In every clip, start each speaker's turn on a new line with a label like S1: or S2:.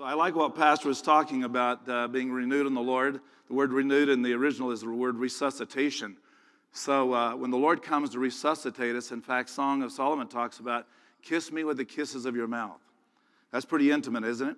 S1: So I like what Pastor was talking about uh, being renewed in the Lord. The word renewed in the original is the word resuscitation. So uh, when the Lord comes to resuscitate us, in fact, Song of Solomon talks about kiss me with the kisses of your mouth. That's pretty intimate, isn't it?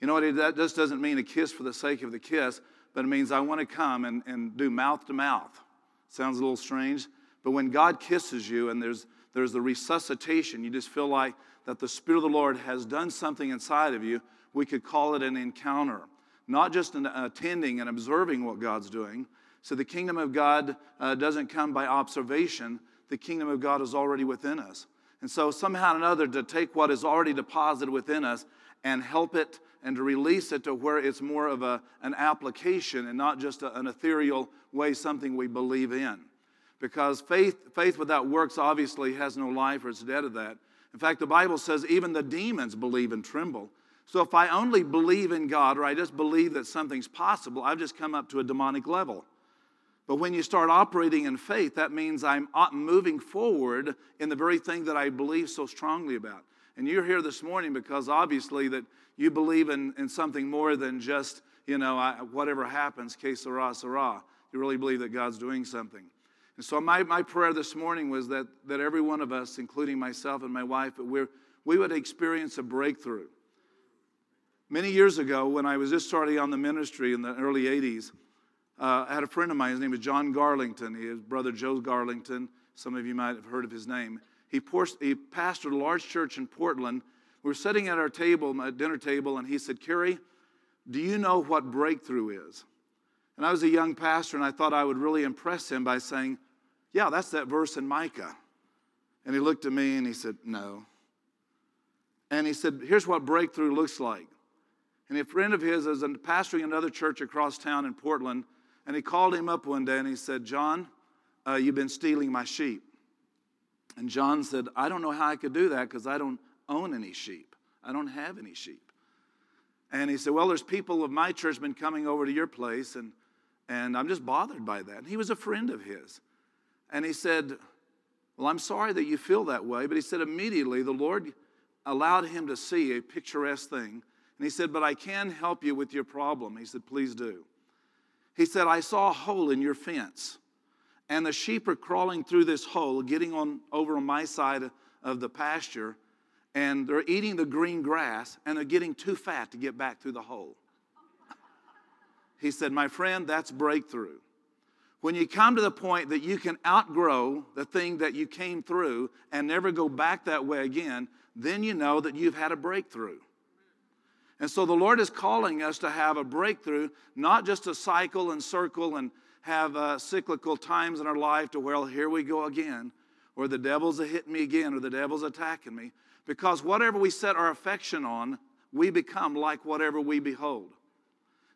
S1: You know what? That just doesn't mean a kiss for the sake of the kiss, but it means I want to come and, and do mouth to mouth. Sounds a little strange, but when God kisses you and there's, there's the resuscitation, you just feel like that the Spirit of the Lord has done something inside of you we could call it an encounter, not just an attending and observing what God's doing. So the kingdom of God uh, doesn't come by observation, the kingdom of God is already within us. And so, somehow or another, to take what is already deposited within us and help it and to release it to where it's more of a, an application and not just a, an ethereal way, something we believe in. Because faith, faith without works obviously has no life or it's dead of that. In fact, the Bible says even the demons believe and tremble. So if I only believe in God or I just believe that something's possible, I've just come up to a demonic level. But when you start operating in faith, that means I'm uh, moving forward in the very thing that I believe so strongly about. And you're here this morning because obviously that you believe in, in something more than just, you know, I, whatever happens, que sera, sera. You really believe that God's doing something. And so my, my prayer this morning was that, that every one of us, including myself and my wife, we we would experience a breakthrough. Many years ago, when I was just starting on the ministry in the early 80s, uh, I had a friend of mine. His name was John Garlington. He is brother Joe Garlington. Some of you might have heard of his name. He, he pastored a large church in Portland. We were sitting at our table, my dinner table, and he said, Kerry, do you know what breakthrough is? And I was a young pastor, and I thought I would really impress him by saying, Yeah, that's that verse in Micah. And he looked at me and he said, No. And he said, Here's what breakthrough looks like. And a friend of his is pastoring another church across town in Portland, and he called him up one day and he said, John, uh, you've been stealing my sheep. And John said, I don't know how I could do that because I don't own any sheep. I don't have any sheep. And he said, Well, there's people of my church been coming over to your place, and, and I'm just bothered by that. And he was a friend of his. And he said, Well, I'm sorry that you feel that way. But he said, immediately the Lord allowed him to see a picturesque thing and he said, But I can help you with your problem. He said, Please do. He said, I saw a hole in your fence, and the sheep are crawling through this hole, getting on over on my side of the pasture, and they're eating the green grass, and they're getting too fat to get back through the hole. He said, My friend, that's breakthrough. When you come to the point that you can outgrow the thing that you came through and never go back that way again, then you know that you've had a breakthrough. And so the Lord is calling us to have a breakthrough, not just to cycle and circle and have uh, cyclical times in our life to, well, here we go again, or the devil's hitting me again, or the devil's attacking me. Because whatever we set our affection on, we become like whatever we behold.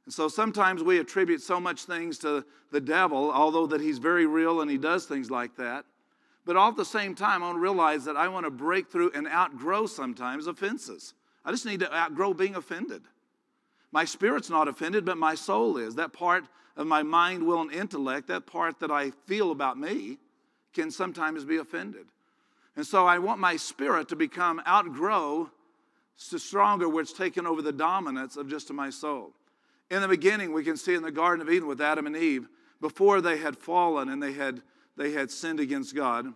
S1: And so sometimes we attribute so much things to the devil, although that he's very real and he does things like that. But all at the same time, I want to realize that I want to break through and outgrow sometimes offenses. I just need to outgrow being offended. My spirit's not offended, but my soul is. That part of my mind, will, and intellect, that part that I feel about me, can sometimes be offended. And so I want my spirit to become outgrow to stronger, where it's taken over the dominance of just my soul. In the beginning, we can see in the Garden of Eden with Adam and Eve, before they had fallen and they had, they had sinned against God,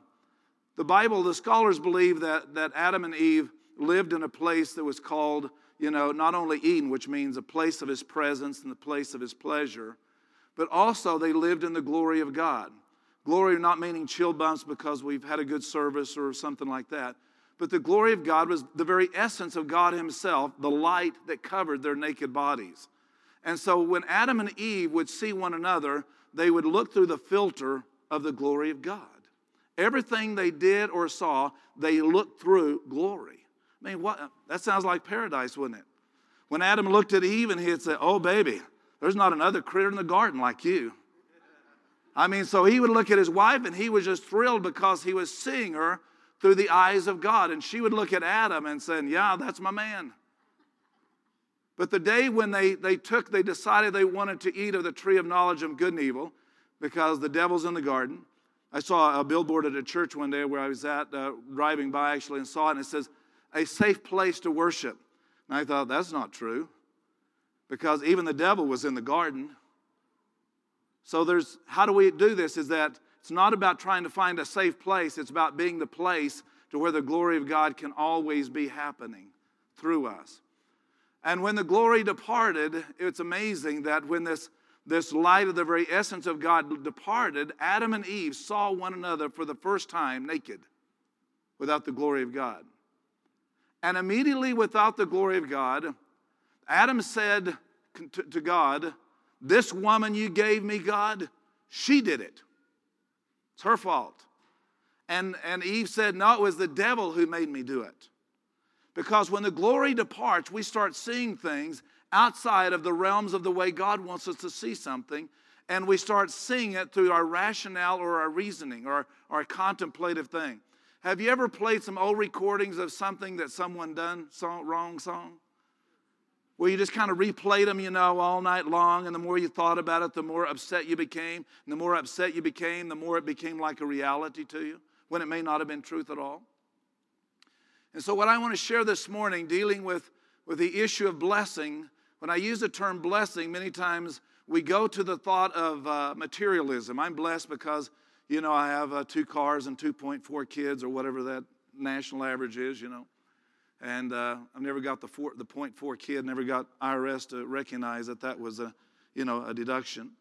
S1: the Bible, the scholars believe that, that Adam and Eve lived in a place that was called, you know, not only Eden, which means a place of his presence and the place of his pleasure, but also they lived in the glory of God. Glory not meaning chill bumps because we've had a good service or something like that, but the glory of God was the very essence of God Himself, the light that covered their naked bodies. And so when Adam and Eve would see one another, they would look through the filter of the glory of God. Everything they did or saw, they looked through glory. I mean, what, that sounds like paradise, wouldn't it? When Adam looked at Eve and he'd say, Oh, baby, there's not another critter in the garden like you. I mean, so he would look at his wife and he was just thrilled because he was seeing her through the eyes of God. And she would look at Adam and say, Yeah, that's my man. But the day when they, they took, they decided they wanted to eat of the tree of knowledge of good and evil because the devil's in the garden. I saw a billboard at a church one day where I was at, uh, driving by actually, and saw it, and it says, a safe place to worship. And I thought, that's not true. because even the devil was in the garden. So there's how do we do this is that it's not about trying to find a safe place, it's about being the place to where the glory of God can always be happening through us. And when the glory departed, it's amazing that when this, this light of the very essence of God departed, Adam and Eve saw one another for the first time naked without the glory of God. And immediately without the glory of God, Adam said to God, This woman you gave me, God, she did it. It's her fault. And, and Eve said, No, it was the devil who made me do it. Because when the glory departs, we start seeing things outside of the realms of the way God wants us to see something, and we start seeing it through our rationale or our reasoning or, our contemplative thing. Have you ever played some old recordings of something that someone done song, wrong song? Where you just kind of replayed them, you know, all night long, and the more you thought about it, the more upset you became. And the more upset you became, the more it became like a reality to you, when it may not have been truth at all. And so, what I want to share this morning, dealing with, with the issue of blessing, when I use the term blessing, many times we go to the thought of uh, materialism. I'm blessed because, you know, I have uh, two cars and 2.4 kids or whatever that national average is, you know. And uh, I've never got the, four, the 0.4 kid, never got IRS to recognize that that was a, you know, a deduction.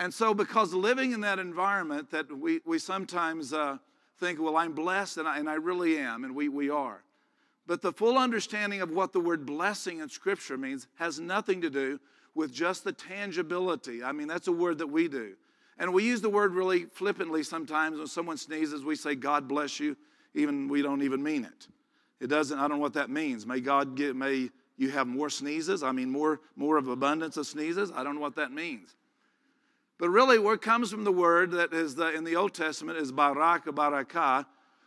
S1: And so, because living in that environment, that we, we sometimes uh, think, well, I'm blessed, and I, and I really am, and we, we are. But the full understanding of what the word blessing in Scripture means has nothing to do with just the tangibility. I mean, that's a word that we do. And we use the word really flippantly sometimes when someone sneezes, we say, God bless you, even we don't even mean it. It doesn't, I don't know what that means. May God get, may you have more sneezes. I mean, more, more of abundance of sneezes. I don't know what that means. But really, where comes from the word that is the, in the Old Testament is barak, barakah,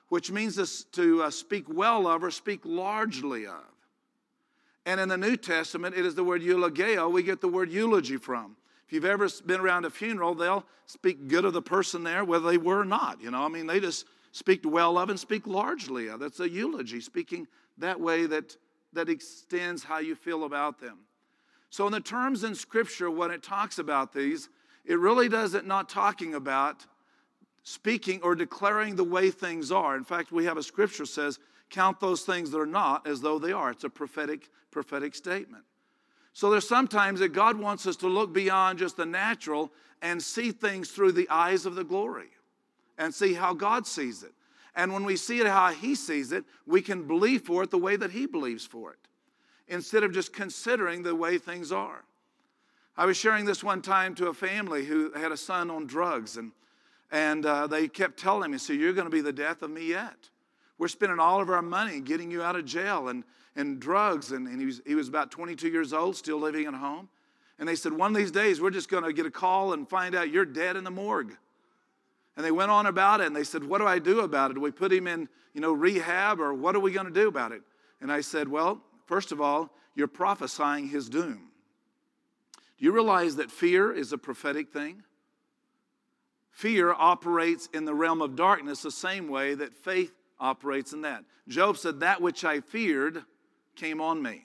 S1: which means to, to uh, speak well of or speak largely of. And in the New Testament, it is the word eulogeo we get the word eulogy from. If you've ever been around a funeral, they'll speak good of the person there, whether they were or not. You know, I mean, they just speak well of and speak largely of. That's a eulogy, speaking that way that, that extends how you feel about them. So, in the terms in Scripture, when it talks about these, it really doesn't not talking about speaking or declaring the way things are. In fact, we have a scripture says, count those things that are not as though they are. It's a prophetic, prophetic statement. So there's sometimes that God wants us to look beyond just the natural and see things through the eyes of the glory and see how God sees it. And when we see it how He sees it, we can believe for it the way that He believes for it instead of just considering the way things are. I was sharing this one time to a family who had a son on drugs, and, and uh, they kept telling me, So you're going to be the death of me yet. We're spending all of our money getting you out of jail and, and drugs. And, and he, was, he was about 22 years old, still living at home. And they said, One of these days, we're just going to get a call and find out you're dead in the morgue. And they went on about it and they said, What do I do about it? Do we put him in you know, rehab or what are we going to do about it? And I said, Well, first of all, you're prophesying his doom. Do you realize that fear is a prophetic thing? Fear operates in the realm of darkness the same way that faith operates in that. Job said, That which I feared came on me.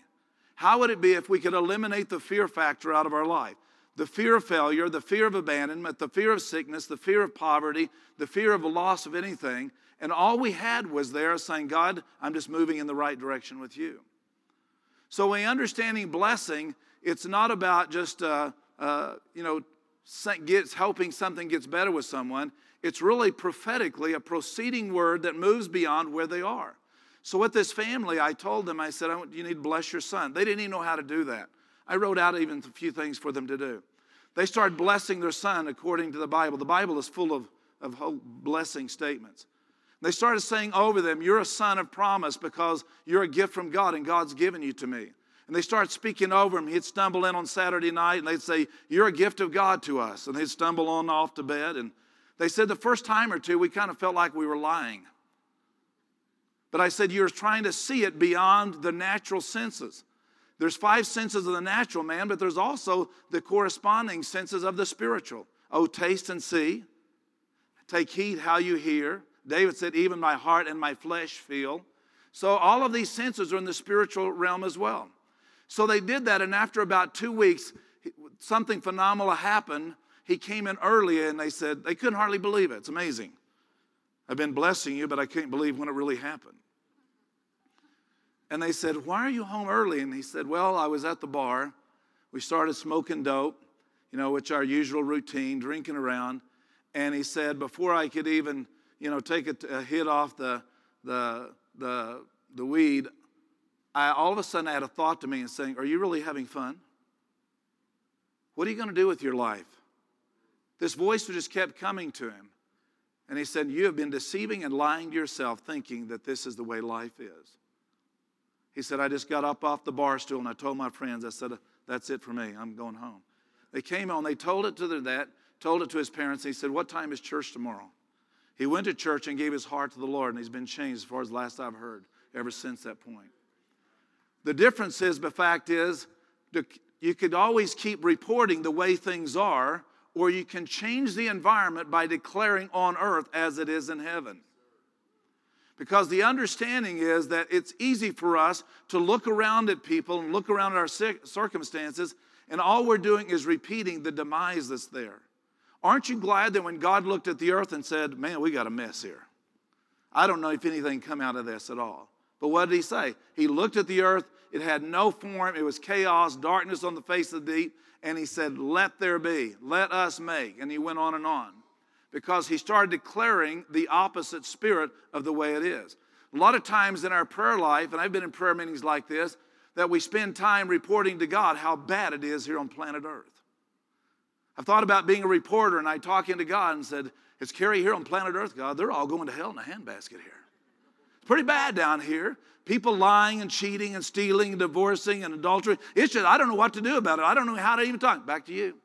S1: How would it be if we could eliminate the fear factor out of our life? The fear of failure, the fear of abandonment, the fear of sickness, the fear of poverty, the fear of a loss of anything. And all we had was there saying, God, I'm just moving in the right direction with you. So, when understanding blessing, it's not about just, uh, uh, you know, gets, helping something gets better with someone. It's really prophetically a proceeding word that moves beyond where they are. So with this family, I told them, I said, I want, you need to bless your son. They didn't even know how to do that. I wrote out even a few things for them to do. They started blessing their son according to the Bible. The Bible is full of, of blessing statements. They started saying over them, You're a son of promise because you're a gift from God and God's given you to me. And they start speaking over him. He'd stumble in on Saturday night and they'd say, You're a gift of God to us. And they'd stumble on off to bed. And they said the first time or two, we kind of felt like we were lying. But I said, You're trying to see it beyond the natural senses. There's five senses of the natural man, but there's also the corresponding senses of the spiritual. Oh, taste and see. Take heed how you hear. David said, Even my heart and my flesh feel. So all of these senses are in the spiritual realm as well. So they did that, and after about two weeks, something phenomenal happened. He came in early, and they said they couldn't hardly believe it. It's amazing. I've been blessing you, but I can't believe when it really happened. And they said, Why are you home early? And he said, Well, I was at the bar. We started smoking dope, you know, which our usual routine, drinking around. And he said, Before I could even, you know, take a, a hit off the, the, the, the weed, I, all of a sudden I had a thought to me and saying, Are you really having fun? What are you going to do with your life? This voice just kept coming to him. And he said, You have been deceiving and lying to yourself, thinking that this is the way life is. He said, I just got up off the bar stool and I told my friends, I said, That's it for me. I'm going home. They came on, they told it to their dad, told it to his parents. He said, What time is church tomorrow? He went to church and gave his heart to the Lord, and he's been changed as far as last I've heard ever since that point. The difference is, the fact is, you could always keep reporting the way things are, or you can change the environment by declaring on earth as it is in heaven. Because the understanding is that it's easy for us to look around at people and look around at our circumstances, and all we're doing is repeating the demise that's there. Aren't you glad that when God looked at the earth and said, Man, we got a mess here? I don't know if anything come out of this at all. But what did he say? He looked at the earth, it had no form, it was chaos, darkness on the face of the deep, and he said, Let there be, let us make. And he went on and on because he started declaring the opposite spirit of the way it is. A lot of times in our prayer life, and I've been in prayer meetings like this, that we spend time reporting to God how bad it is here on planet Earth. I've thought about being a reporter and I talk into God and said, It's Kerry here on planet Earth, God. They're all going to hell in a handbasket here. It's pretty bad down here. People lying and cheating and stealing and divorcing and adultery. It's just, I don't know what to do about it. I don't know how to even talk. Back to you.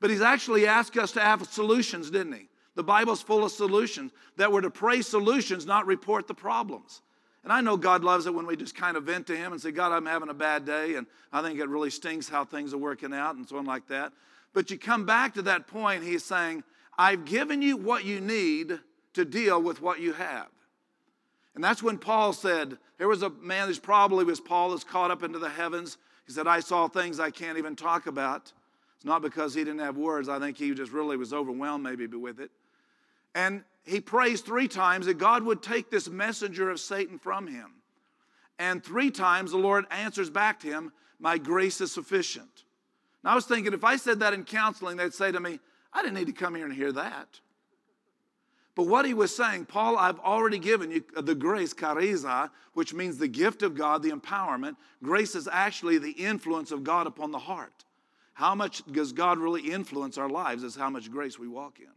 S1: But he's actually asked us to have solutions, didn't he? The Bible's full of solutions that we're to pray solutions, not report the problems. And I know God loves it when we just kind of vent to Him and say, God, I'm having a bad day, and I think it really stings how things are working out, and so on like that. But you come back to that point, He's saying, I've given you what you need to deal with what you have. And that's when Paul said, there was a man, this probably was Paul, is caught up into the heavens. He said, I saw things I can't even talk about. It's not because he didn't have words. I think he just really was overwhelmed maybe with it. And he prays three times that God would take this messenger of Satan from him. And three times the Lord answers back to him, My grace is sufficient. Now I was thinking, if I said that in counseling, they'd say to me, I didn't need to come here and hear that. But what he was saying, Paul, I've already given you the grace, chariza, which means the gift of God, the empowerment. Grace is actually the influence of God upon the heart. How much does God really influence our lives is how much grace we walk in.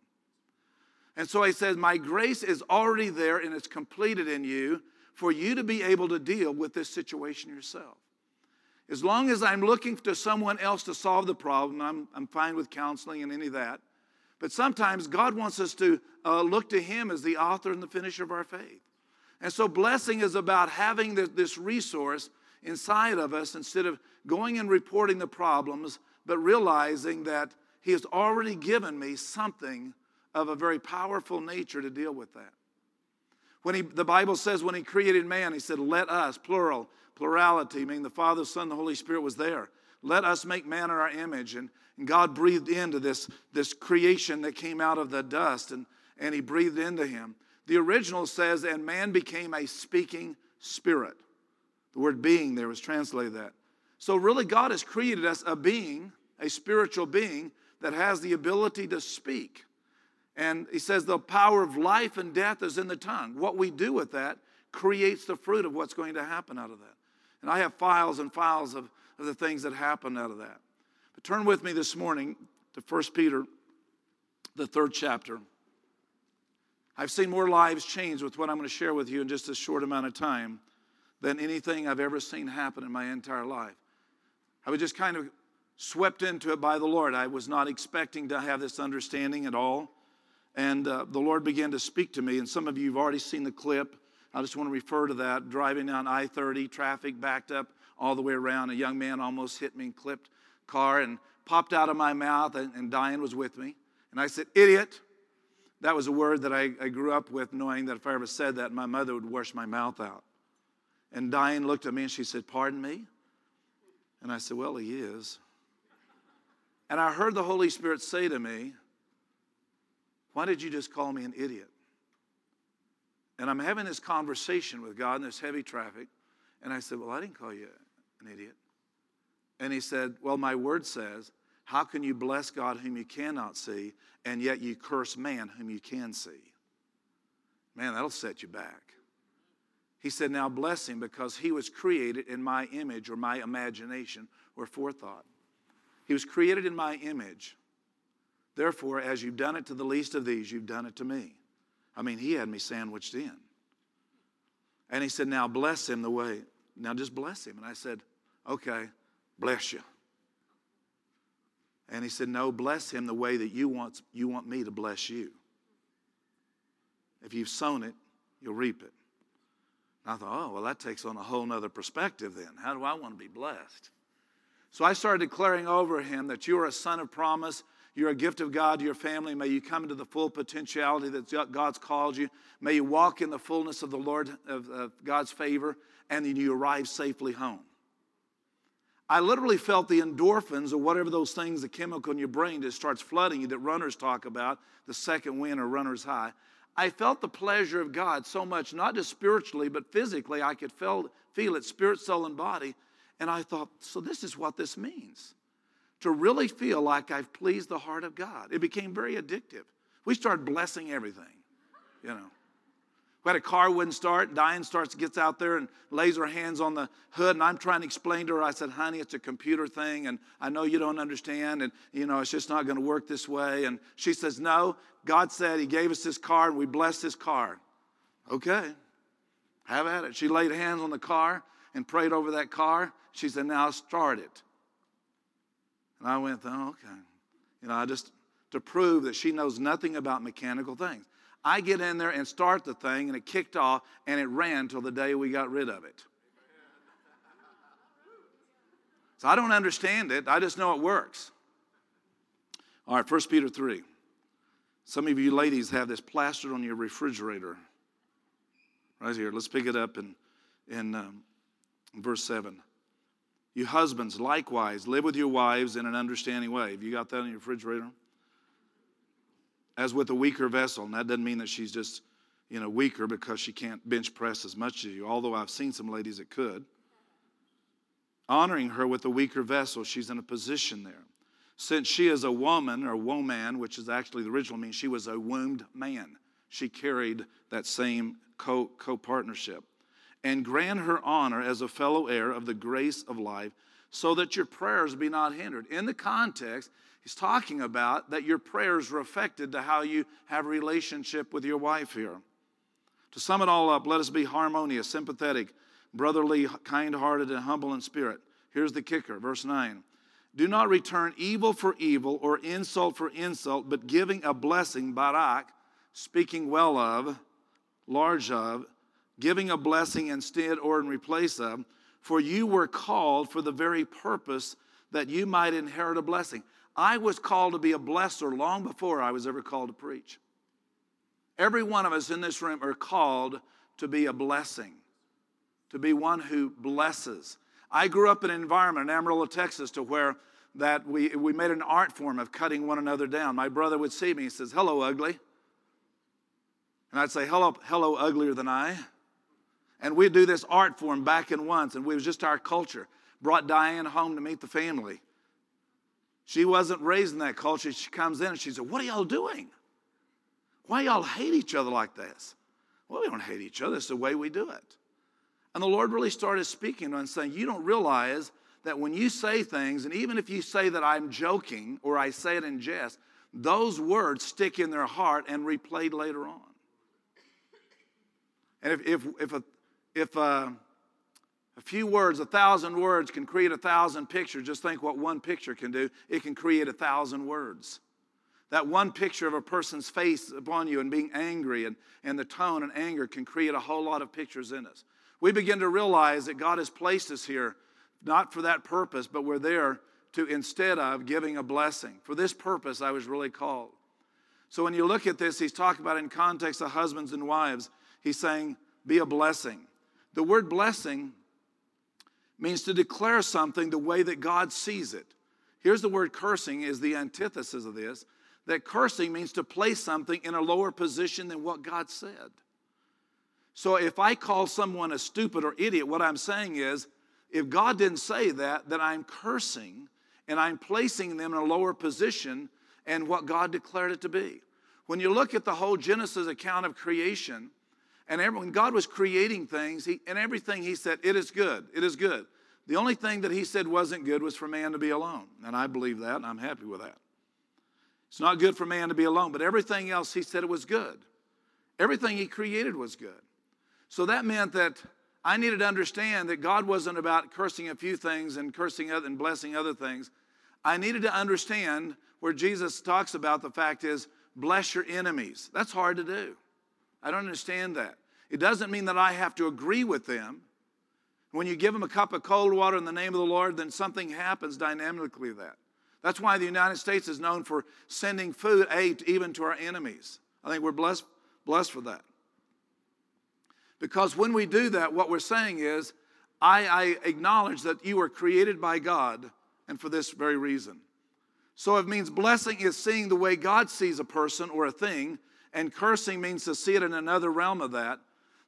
S1: And so he says, My grace is already there and it's completed in you for you to be able to deal with this situation yourself. As long as I'm looking to someone else to solve the problem, I'm, I'm fine with counseling and any of that. But sometimes God wants us to uh, look to Him as the author and the finisher of our faith. And so blessing is about having this resource inside of us instead of going and reporting the problems but realizing that He has already given me something of a very powerful nature to deal with that. When he, the Bible says when He created man, He said, Let us, plural, plurality, meaning the Father, Son, the Holy Spirit was there. Let us make man in our image. And, and God breathed into this, this creation that came out of the dust, and, and He breathed into him. The original says, And man became a speaking spirit. The word being there was translated that. So, really, God has created us a being, a spiritual being, that has the ability to speak. And he says the power of life and death is in the tongue. What we do with that creates the fruit of what's going to happen out of that. And I have files and files of, of the things that happen out of that. But turn with me this morning to 1 Peter, the third chapter. I've seen more lives change with what I'm going to share with you in just a short amount of time than anything I've ever seen happen in my entire life. I was just kind of swept into it by the Lord. I was not expecting to have this understanding at all. And uh, the Lord began to speak to me. And some of you have already seen the clip. I just want to refer to that. Driving down I 30, traffic backed up all the way around. A young man almost hit me and clipped car and popped out of my mouth. And, and Diane was with me. And I said, idiot. That was a word that I, I grew up with, knowing that if I ever said that, my mother would wash my mouth out. And Diane looked at me and she said, Pardon me? And I said, Well, he is. And I heard the Holy Spirit say to me, Why did you just call me an idiot? And I'm having this conversation with God in this heavy traffic. And I said, Well, I didn't call you an idiot. And he said, Well, my word says, How can you bless God whom you cannot see, and yet you curse man whom you can see? Man, that'll set you back. He said, Now bless him because he was created in my image or my imagination or forethought. He was created in my image. Therefore, as you've done it to the least of these, you've done it to me. I mean, he had me sandwiched in. And he said, Now bless him the way, now just bless him. And I said, Okay, bless you. And he said, No, bless him the way that you want, you want me to bless you. If you've sown it, you'll reap it. And I thought, oh, well, that takes on a whole nother perspective then. How do I want to be blessed? So I started declaring over him that you are a son of promise. You're a gift of God to your family. May you come into the full potentiality that God's called you. May you walk in the fullness of the Lord, of, of God's favor, and then you arrive safely home. I literally felt the endorphins or whatever those things, the chemical in your brain that starts flooding you that runners talk about, the second wind or runner's high. I felt the pleasure of God so much, not just spiritually, but physically. I could feel, feel it, spirit, soul, and body. And I thought, so this is what this means to really feel like I've pleased the heart of God. It became very addictive. We started blessing everything, you know. We had a car wouldn't start. Diane starts, gets out there and lays her hands on the hood. And I'm trying to explain to her. I said, honey, it's a computer thing. And I know you don't understand. And, you know, it's just not going to work this way. And she says, no, God said He gave us this car and we blessed this car. Okay, have at it. She laid hands on the car and prayed over that car. She said, now start it. And I went, oh, okay. You know, I just, to prove that she knows nothing about mechanical things. I get in there and start the thing, and it kicked off, and it ran till the day we got rid of it. So I don't understand it, I just know it works. All right, 1 Peter 3. Some of you ladies have this plastered on your refrigerator. Right here. Let's pick it up in, in um, verse 7. You husbands, likewise, live with your wives in an understanding way. Have you got that in your refrigerator? As with a weaker vessel. And that doesn't mean that she's just, you know, weaker because she can't bench press as much as you, although I've seen some ladies that could. Honoring her with a weaker vessel, she's in a position there. Since she is a woman or woman, which is actually the original meaning, she was a wombed man. She carried that same co partnership. And grant her honor as a fellow heir of the grace of life, so that your prayers be not hindered. In the context, He's talking about that your prayers are affected to how you have relationship with your wife here. To sum it all up, let us be harmonious, sympathetic, brotherly, kind hearted, and humble in spirit. Here's the kicker, verse 9. Do not return evil for evil or insult for insult, but giving a blessing, barak, speaking well of, large of, giving a blessing instead or in replace of, for you were called for the very purpose that you might inherit a blessing. I was called to be a blesser long before I was ever called to preach. Every one of us in this room are called to be a blessing, to be one who blesses. I grew up in an environment in Amarillo, Texas, to where that we, we made an art form of cutting one another down. My brother would see me, he says, Hello, ugly. And I'd say, Hello, hello, uglier than I. And we'd do this art form back and once, and it was just our culture. Brought Diane home to meet the family. She wasn't raised in that culture. She comes in and she said, What are y'all doing? Why y'all hate each other like this? Well, we don't hate each other. It's the way we do it. And the Lord really started speaking to and saying, You don't realize that when you say things, and even if you say that I'm joking or I say it in jest, those words stick in their heart and replayed later on. And if, if, if, a, if a, a few words, a thousand words can create a thousand pictures. Just think what one picture can do. It can create a thousand words. That one picture of a person's face upon you and being angry and, and the tone and anger can create a whole lot of pictures in us. We begin to realize that God has placed us here not for that purpose, but we're there to instead of giving a blessing. For this purpose, I was really called. So when you look at this, he's talking about in context of husbands and wives, he's saying, be a blessing. the word blessing means to declare something the way that God sees it. Here's the word cursing is the antithesis of this. That cursing means to place something in a lower position than what God said. So if I call someone a stupid or idiot, what I'm saying is, if God didn't say that, then I'm cursing and I'm placing them in a lower position and what God declared it to be. When you look at the whole Genesis account of creation, and every, when God was creating things, he, and everything He said, it is good, it is good. The only thing that He said wasn't good was for man to be alone. And I believe that, and I'm happy with that. It's not good for man to be alone, but everything else He said it was good. Everything He created was good. So that meant that I needed to understand that God wasn't about cursing a few things and cursing other, and blessing other things. I needed to understand where Jesus talks about the fact is bless your enemies. That's hard to do. I don't understand that. It doesn't mean that I have to agree with them. When you give them a cup of cold water in the name of the Lord, then something happens dynamically that. That's why the United States is known for sending food aid even to our enemies. I think we're blessed, blessed for that. Because when we do that, what we're saying is, I, I acknowledge that you were created by God and for this very reason. So it means blessing is seeing the way God sees a person or a thing, and cursing means to see it in another realm of that.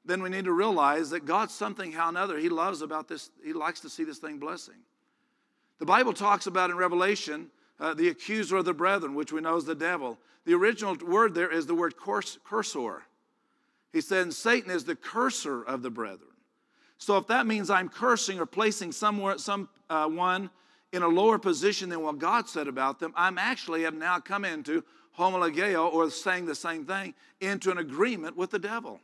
S1: Then we need to realize that God, something, how another, He loves about this, He likes to see this thing blessing. The Bible talks about in Revelation uh, the accuser of the brethren, which we know is the devil. The original word there is the word cursor. He said, Satan is the cursor of the brethren. So if that means I'm cursing or placing somewhere, someone uh, in a lower position than what God said about them, I'm actually have now come into homologeo, or saying the same thing, into an agreement with the devil.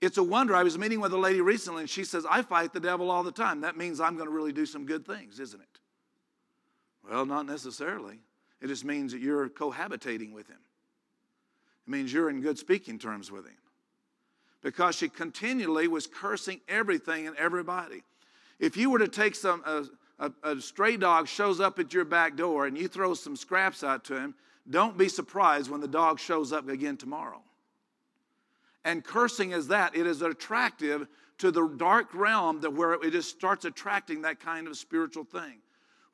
S1: It's a wonder. I was meeting with a lady recently, and she says, I fight the devil all the time. That means I'm going to really do some good things, isn't it? Well, not necessarily. It just means that you're cohabitating with him. It means you're in good speaking terms with him because she continually was cursing everything and everybody. If you were to take some, a, a, a, stray dog shows up at your back door and you throw some scraps out to him, don't be surprised when the dog shows up again tomorrow. And cursing is that it is attractive to the dark realm that where it just starts attracting that kind of spiritual thing.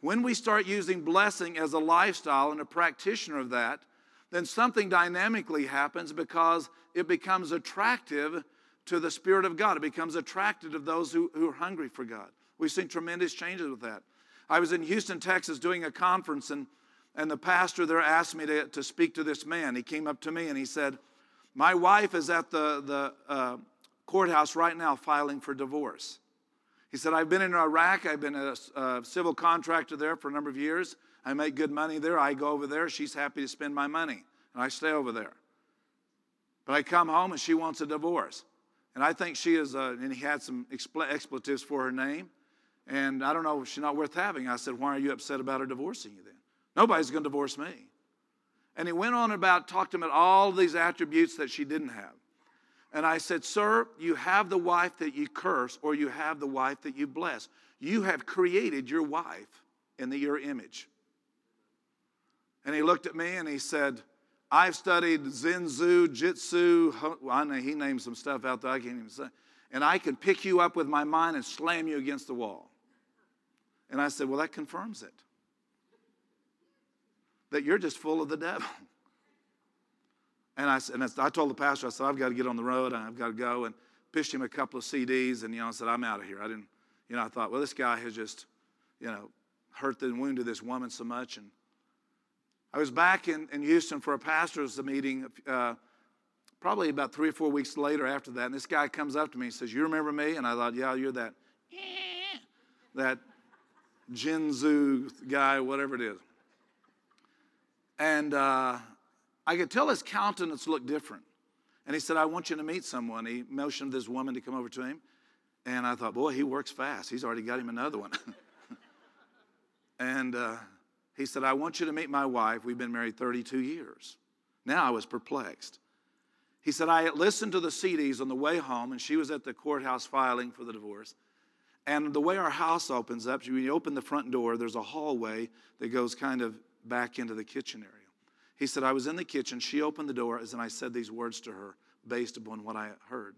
S1: When we start using blessing as a lifestyle and a practitioner of that, then something dynamically happens because it becomes attractive to the Spirit of God. It becomes attractive to those who, who are hungry for God. We've seen tremendous changes with that. I was in Houston, Texas, doing a conference, and, and the pastor there asked me to, to speak to this man. He came up to me and he said, My wife is at the, the uh, courthouse right now filing for divorce. He said, I've been in Iraq. I've been a, a civil contractor there for a number of years. I make good money there. I go over there. She's happy to spend my money, and I stay over there. But I come home and she wants a divorce. And I think she is, uh, and he had some expletives for her name. And I don't know, if she's not worth having. I said, Why are you upset about her divorcing you then? Nobody's going to divorce me. And he went on about, talked to about all these attributes that she didn't have. And I said, Sir, you have the wife that you curse, or you have the wife that you bless. You have created your wife in the, your image. And he looked at me and he said, I've studied Zenzu, Jitsu. I know he named some stuff out there I can't even say. And I can pick you up with my mind and slam you against the wall. And I said, Well, that confirms it. That you're just full of the devil. And I, and I told the pastor, I said, I've got to get on the road and I've got to go. And pitched him a couple of CDs. And, you know, I said, I'm out of here. I didn't, you know, I thought, well, this guy has just, you know, hurt and wounded this woman so much. And I was back in, in Houston for a pastor's meeting uh, probably about three or four weeks later after that. And this guy comes up to me and says, You remember me? And I thought, Yeah, you're that, that Jinzu guy, whatever it is. And uh, I could tell his countenance looked different. And he said, I want you to meet someone. He motioned this woman to come over to him. And I thought, boy, he works fast. He's already got him another one. and uh, he said, I want you to meet my wife. We've been married 32 years. Now I was perplexed. He said, I listened to the CDs on the way home, and she was at the courthouse filing for the divorce. And the way our house opens up, when you open the front door, there's a hallway that goes kind of back into the kitchen area. He said, I was in the kitchen. She opened the door, and I said these words to her based upon what I heard.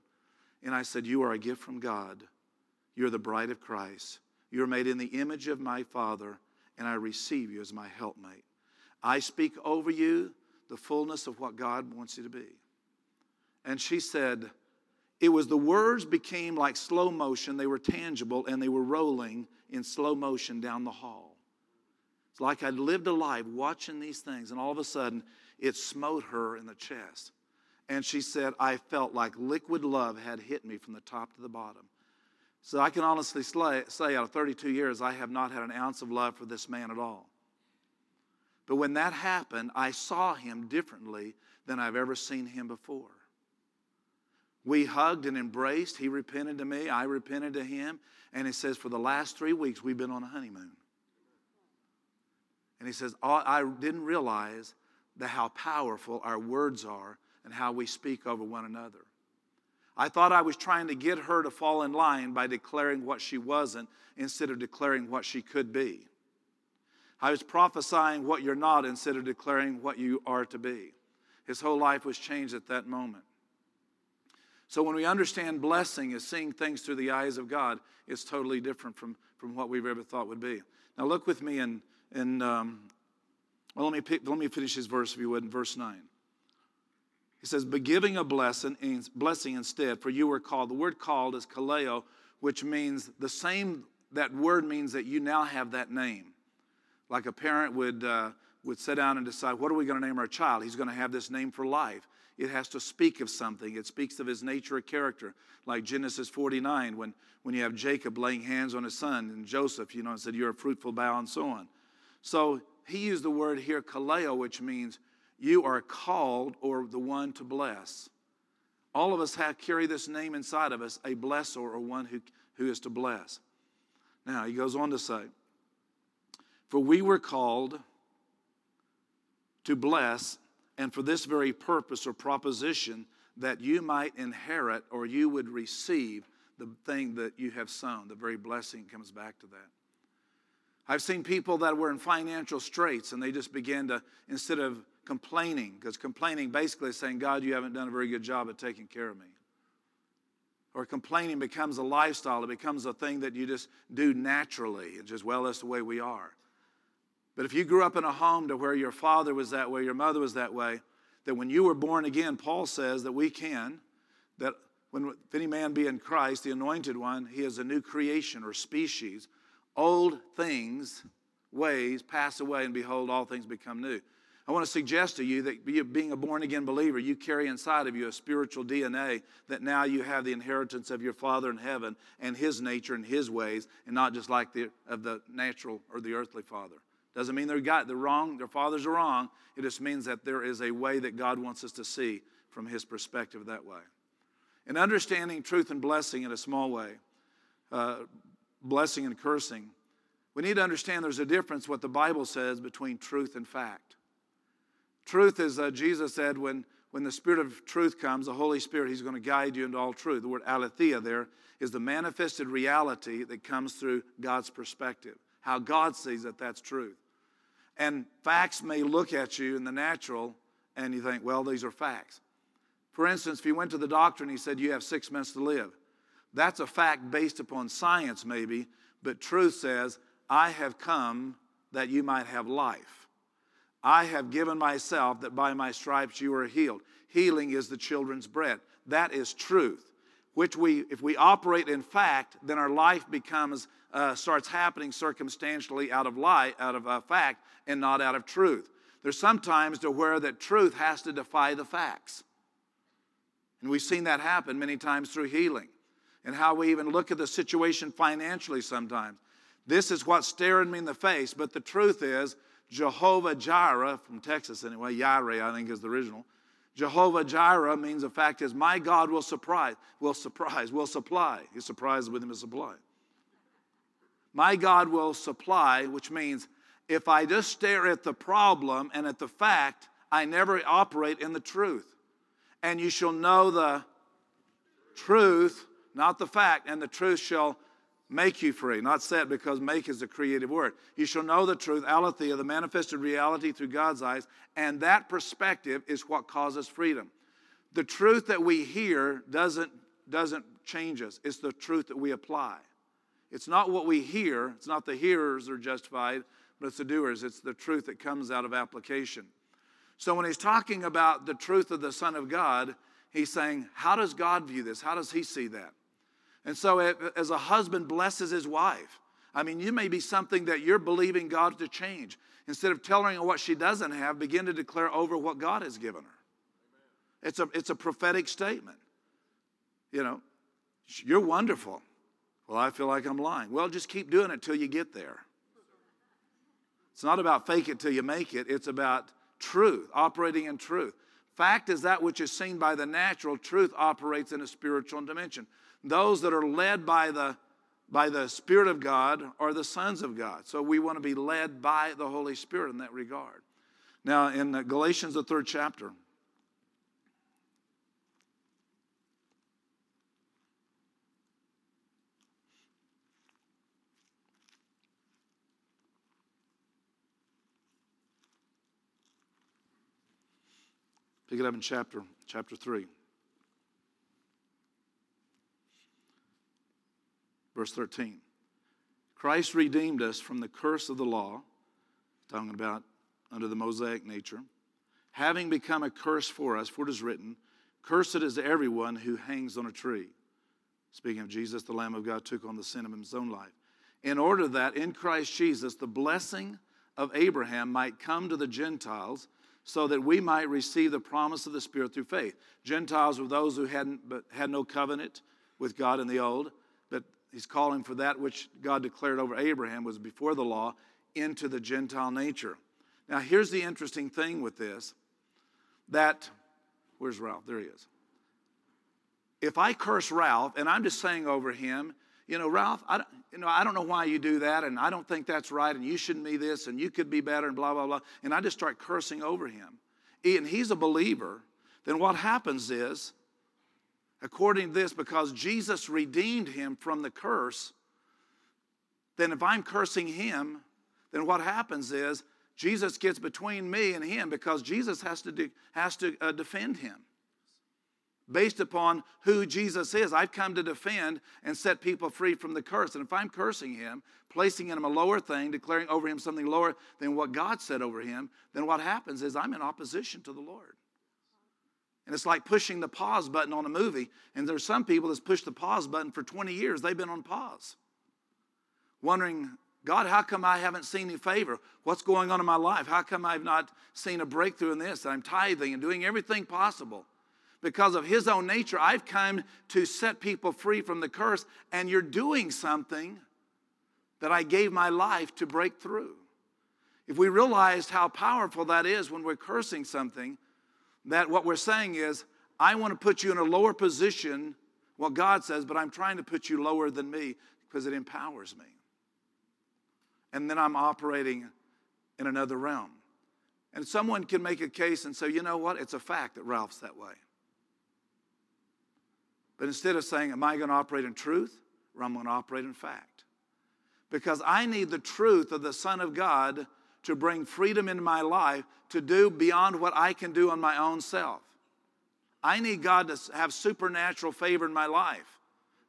S1: And I said, You are a gift from God. You're the bride of Christ. You're made in the image of my Father, and I receive you as my helpmate. I speak over you the fullness of what God wants you to be. And she said, It was the words became like slow motion. They were tangible and they were rolling in slow motion down the hall. Like I'd lived a life watching these things, and all of a sudden it smote her in the chest. And she said, I felt like liquid love had hit me from the top to the bottom. So I can honestly say, out of 32 years, I have not had an ounce of love for this man at all. But when that happened, I saw him differently than I've ever seen him before. We hugged and embraced. He repented to me. I repented to him. And he says, for the last three weeks, we've been on a honeymoon. And he says, I didn't realize the, how powerful our words are and how we speak over one another. I thought I was trying to get her to fall in line by declaring what she wasn't instead of declaring what she could be. I was prophesying what you're not instead of declaring what you are to be. His whole life was changed at that moment. So when we understand blessing is seeing things through the eyes of God, it's totally different from, from what we've ever thought would be. Now look with me in, in um, well, let me, pick, let me finish his verse if you would, in verse 9. He says, but giving a blessing, blessing instead, for you were called. The word called is kaleo, which means the same, that word means that you now have that name. Like a parent would, uh, would sit down and decide, what are we going to name our child? He's going to have this name for life. It has to speak of something. It speaks of his nature or character, like Genesis 49, when, when you have Jacob laying hands on his son, and Joseph, you know, and said, You're a fruitful bough, and so on. So he used the word here, kaleo, which means you are called or the one to bless. All of us have carry this name inside of us, a blesser or one who, who is to bless. Now he goes on to say, For we were called to bless, and for this very purpose or proposition, that you might inherit or you would receive the thing that you have sown. The very blessing comes back to that. I've seen people that were in financial straits and they just began to, instead of complaining, because complaining basically is saying, God, you haven't done a very good job at taking care of me. Or complaining becomes a lifestyle, it becomes a thing that you just do naturally. It's just, well, that's the way we are. But if you grew up in a home to where your father was that way, your mother was that way, that when you were born again, Paul says that we can, that when if any man be in Christ, the anointed one, he is a new creation or species. Old things, ways pass away, and behold, all things become new. I want to suggest to you that being a born again believer, you carry inside of you a spiritual DNA that now you have the inheritance of your Father in heaven and His nature and His ways, and not just like the of the natural or the earthly father. Doesn't mean they're got the wrong, their fathers are wrong. It just means that there is a way that God wants us to see from His perspective that way. And understanding truth and blessing in a small way, uh, blessing and cursing, we need to understand there's a difference what the Bible says between truth and fact. Truth is, uh, Jesus said, when, when the Spirit of truth comes, the Holy Spirit, He's going to guide you into all truth. The word aletheia there is the manifested reality that comes through God's perspective. How God sees it, that's truth. And facts may look at you in the natural and you think, well, these are facts. For instance, if you went to the doctor and he said, you have six months to live, that's a fact based upon science, maybe, but truth says, I have come that you might have life. I have given myself that by my stripes you are healed. Healing is the children's bread. That is truth. Which we, if we operate in fact, then our life becomes uh, starts happening circumstantially out of lie, out of uh, fact, and not out of truth. There's sometimes to where that truth has to defy the facts, and we've seen that happen many times through healing, and how we even look at the situation financially sometimes. This is what's staring me in the face, but the truth is Jehovah Jireh, from Texas anyway, Yireh, I think is the original. Jehovah Jireh means the fact is, my God will surprise, will surprise, will supply. He's surprised with him as supply. My God will supply, which means if I just stare at the problem and at the fact, I never operate in the truth. And you shall know the truth, not the fact, and the truth shall make you free. Not set because make is a creative word. You shall know the truth, aletheia, the manifested reality through God's eyes, and that perspective is what causes freedom. The truth that we hear doesn't doesn't change us, it's the truth that we apply. It's not what we hear, it's not the hearers are justified, but it's the doers. It's the truth that comes out of application. So when he's talking about the truth of the Son of God, he's saying, How does God view this? How does he see that? And so, as a husband blesses his wife, I mean, you may be something that you're believing God to change. Instead of telling her what she doesn't have, begin to declare over what God has given her. It's a, it's a prophetic statement. You know, you're wonderful. Well, I feel like I'm lying. Well, just keep doing it till you get there. It's not about fake it till you make it, it's about truth, operating in truth. Fact is that which is seen by the natural, truth operates in a spiritual dimension. Those that are led by the by the Spirit of God are the sons of God. So we want to be led by the Holy Spirit in that regard. Now, in Galatians, the third chapter, Pick it up in chapter, chapter 3. Verse 13. Christ redeemed us from the curse of the law, talking about under the Mosaic nature, having become a curse for us, for it is written, Cursed is everyone who hangs on a tree. Speaking of Jesus, the Lamb of God took on the sin of his own life. In order that in Christ Jesus the blessing of Abraham might come to the Gentiles so that we might receive the promise of the Spirit through faith. Gentiles were those who hadn't, but had no covenant with God in the old, he's calling for that which God declared over Abraham was before the law into the Gentile nature. Now, here's the interesting thing with this that, where's Ralph? There he is. If I curse Ralph and I'm just saying over him, you know, Ralph, I, you know, I don't know why you do that, and I don't think that's right, and you shouldn't be this, and you could be better, and blah, blah, blah. And I just start cursing over him. And he's a believer. Then what happens is, according to this, because Jesus redeemed him from the curse, then if I'm cursing him, then what happens is Jesus gets between me and him because Jesus has to, de- has to uh, defend him based upon who Jesus is. I've come to defend and set people free from the curse. And if I'm cursing him, placing in him a lower thing, declaring over him something lower than what God said over him, then what happens is I'm in opposition to the Lord. And it's like pushing the pause button on a movie. And there's some people that's pushed the pause button for 20 years. They've been on pause. Wondering, God, how come I haven't seen any favor? What's going on in my life? How come I've not seen a breakthrough in this? I'm tithing and doing everything possible because of his own nature, I've come to set people free from the curse, and you're doing something that I gave my life to break through. If we realized how powerful that is when we're cursing something, that what we're saying is, I want to put you in a lower position, what God says, but I'm trying to put you lower than me because it empowers me. And then I'm operating in another realm. And someone can make a case and say, you know what? It's a fact that Ralph's that way. But instead of saying, Am I going to operate in truth or I'm going to operate in fact? Because I need the truth of the Son of God to bring freedom into my life to do beyond what I can do on my own self. I need God to have supernatural favor in my life.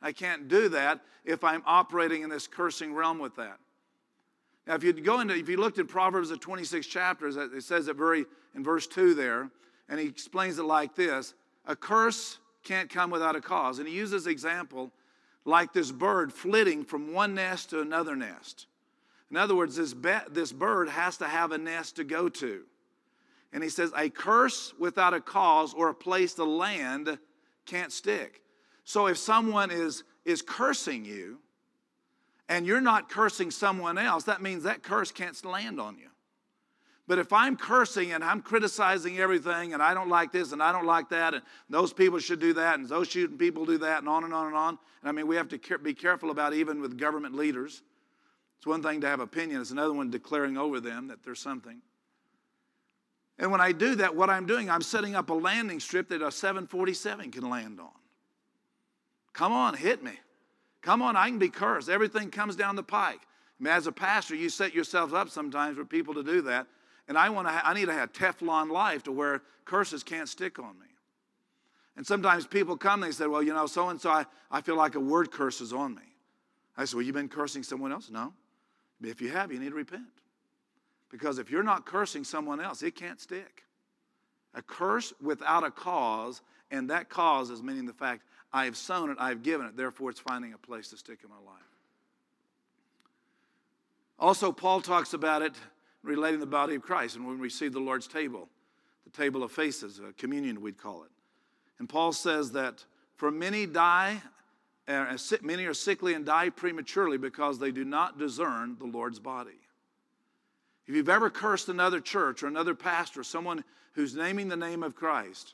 S1: I can't do that if I'm operating in this cursing realm with that. Now, if you go into, if you looked at Proverbs, the 26 chapters, it says it very in verse 2 there, and he explains it like this A curse can't come without a cause. And he uses example like this bird flitting from one nest to another nest. In other words, this, be- this bird has to have a nest to go to. And he says, a curse without a cause or a place to land can't stick. So if someone is, is cursing you and you're not cursing someone else, that means that curse can't land on you. But if I'm cursing and I'm criticizing everything and I don't like this and I don't like that and those people should do that and those shooting people do that and on and on and on, and I mean, we have to be careful about even with government leaders. It's one thing to have opinion, it's another one declaring over them that there's something. And when I do that, what I'm doing, I'm setting up a landing strip that a 747 can land on. Come on, hit me. Come on, I can be cursed. Everything comes down the pike. I mean, as a pastor, you set yourself up sometimes for people to do that. And I, want to ha- I need to have Teflon life to where curses can't stick on me. And sometimes people come, they say, Well, you know, so and so, I feel like a word curse is on me. I said, Well, you've been cursing someone else? No. If you have, you need to repent. Because if you're not cursing someone else, it can't stick. A curse without a cause, and that cause is meaning the fact I have sown it, I have given it, therefore it's finding a place to stick in my life. Also, Paul talks about it relating the body of Christ and when we see the Lord's table, the table of faces, a communion we'd call it. And Paul says that for many die, uh, many are sickly and die prematurely because they do not discern the Lord's body. If you've ever cursed another church or another pastor, someone who's naming the name of Christ,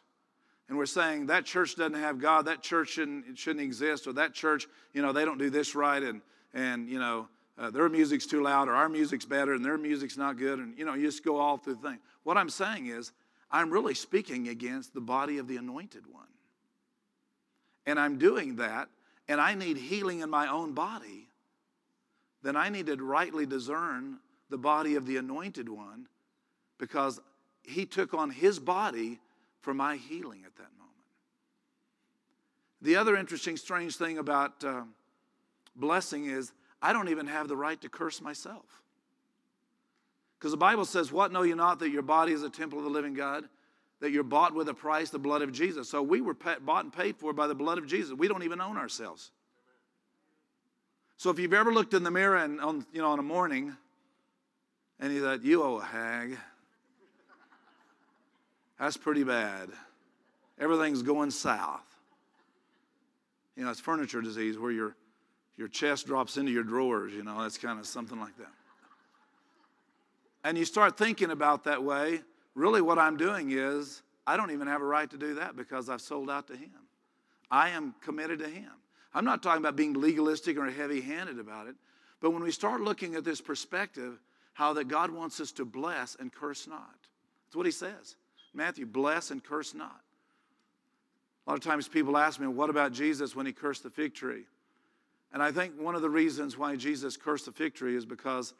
S1: and we're saying that church doesn't have God, that church shouldn't, shouldn't exist, or that church, you know, they don't do this right, and, and you know, uh, their music's too loud, or our music's better, and their music's not good, and, you know, you just go all through the thing. What I'm saying is, I'm really speaking against the body of the anointed one. And I'm doing that, and I need healing in my own body, then I need to rightly discern the body of the anointed one because he took on his body for my healing at that moment. The other interesting, strange thing about uh, blessing is I don't even have the right to curse myself. Because the Bible says, What know you not that your body is a temple of the living God? That you're bought with a price, the blood of Jesus. So we were bought and paid for by the blood of Jesus. We don't even own ourselves. So if you've ever looked in the mirror and on, you know, on a morning and you thought, You owe a hag, that's pretty bad. Everything's going south. You know, it's furniture disease where your, your chest drops into your drawers, you know, that's kind of something like that and you start thinking about that way, really what I'm doing is I don't even have a right to do that because I've sold out to Him. I am committed to Him. I'm not talking about being legalistic or heavy handed about it, but when we start looking at this perspective, how that God wants us to bless and curse not. That's what He says. Matthew, bless and curse not. A lot of times people ask me, what about Jesus when he cursed the fig tree? And I think one of the reasons why Jesus cursed the fig tree is because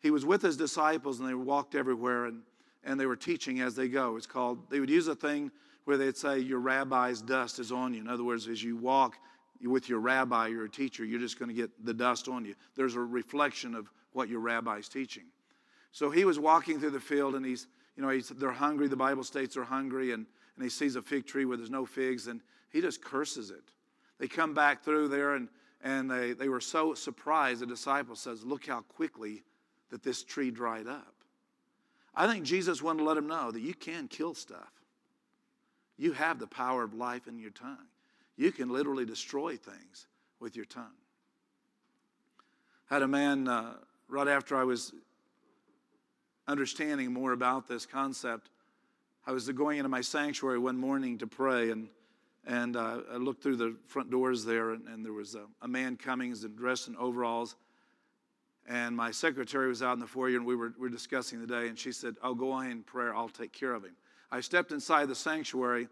S1: he was with his disciples and they walked everywhere and, and they were teaching as they go. It's called, they would use a thing where they'd say, Your rabbi's dust is on you. In other words, as you walk with your rabbi, your teacher, you're just going to get the dust on you. There's a reflection of what your rabbi's teaching. So he was walking through the field and he's, you know, he's, they're hungry. The Bible states they're hungry and, and he sees a fig tree where there's no figs and he just curses it. They come back through there and, and they, they were so surprised. The disciple says, Look how quickly that this tree dried up. I think Jesus wanted to let him know that you can kill stuff. You have the power of life in your tongue. You can literally destroy things with your tongue. I had a man uh, right after I was understanding more about this concept. I was going into my sanctuary one morning to pray, and and uh, I looked through the front doors there, and, and there was a, a man coming, dressed in overalls and my secretary was out in the foyer, and we were, we were discussing the day, and she said, Oh, go on in prayer, I'll take care of him. I stepped inside the sanctuary,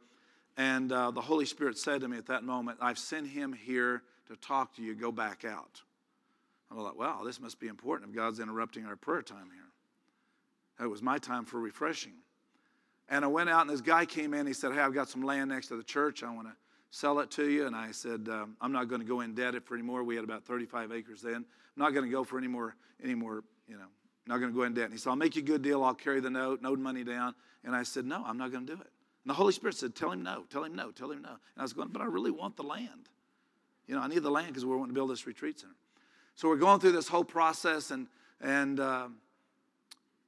S1: and uh, the Holy Spirit said to me at that moment, I've sent him here to talk to you, go back out. I was like, wow, this must be important if God's interrupting our prayer time here. It was my time for refreshing. And I went out, and this guy came in. He said, Hey, I've got some land next to the church. I want to sell it to you. And I said, um, I'm not going to go in debt for anymore. We had about 35 acres then. I'm not going to go for any more, any more, you know, not going to go in debt. And he said, I'll make you a good deal. I'll carry the note, note money down. And I said, No, I'm not going to do it. And the Holy Spirit said, Tell him no, tell him no, tell him no. And I was going, But I really want the land. You know, I need the land because we're wanting to build this retreat center. So we're going through this whole process. And, and uh,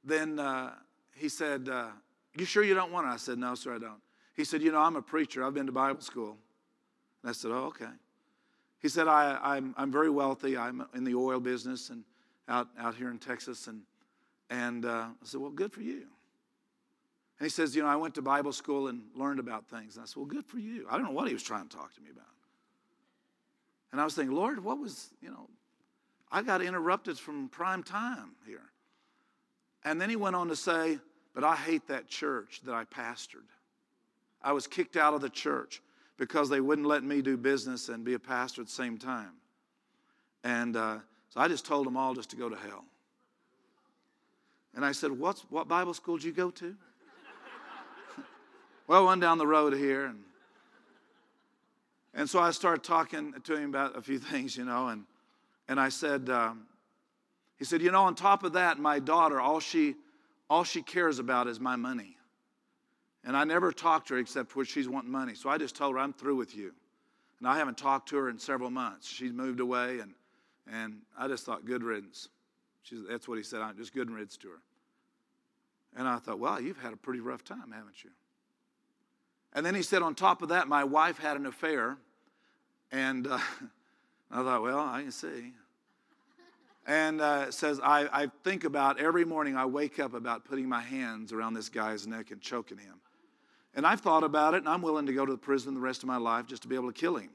S1: then uh, he said, uh, You sure you don't want it? I said, No, sir, I don't. He said, You know, I'm a preacher. I've been to Bible school. And I said, Oh, okay. He said, I, am I'm, I'm very wealthy. I'm in the oil business and out, out here in Texas. And, and uh, I said, Well, good for you. And he says, You know, I went to Bible school and learned about things. And I said, Well, good for you. I don't know what he was trying to talk to me about. And I was thinking, Lord, what was, you know, I got interrupted from prime time here. And then he went on to say, But I hate that church that I pastored. I was kicked out of the church because they wouldn't let me do business and be a pastor at the same time. And uh, so I just told them all just to go to hell. And I said, What's, What Bible school did you go to? well, one down the road here. And And so I started talking to him about a few things, you know, and, and I said, um, he said, you know, on top of that, my daughter, all she, all she cares about is my money. And I never talked to her except when she's wanting money. So I just told her, I'm through with you. And I haven't talked to her in several months. She's moved away, and, and I just thought, good riddance. She's, that's what he said, I'm just good riddance to her. And I thought, well, you've had a pretty rough time, haven't you? And then he said, on top of that, my wife had an affair. And uh, I thought, well, I can see. And uh, says, I, I think about every morning I wake up about putting my hands around this guy's neck and choking him. And I've thought about it, and I'm willing to go to the prison the rest of my life just to be able to kill him.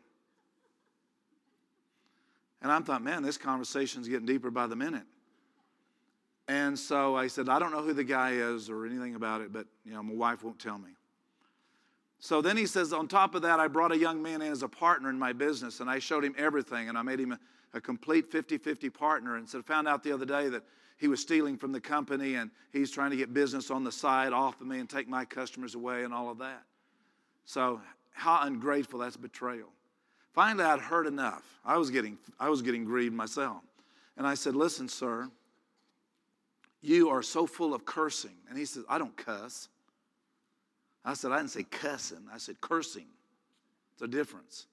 S1: And I thought, man, this conversation's getting deeper by the minute. And so I said, I don't know who the guy is or anything about it, but you know, my wife won't tell me. So then he says, on top of that, I brought a young man in as a partner in my business, and I showed him everything, and I made him a, a complete 50 50 partner. And so I found out the other day that he was stealing from the company and he's trying to get business on the side off of me and take my customers away and all of that. So, how ungrateful that's betrayal. Finally, I'd heard enough. I was getting, I was getting grieved myself. And I said, Listen, sir, you are so full of cursing. And he says, I don't cuss. I said, I didn't say cussing, I said cursing. It's a difference.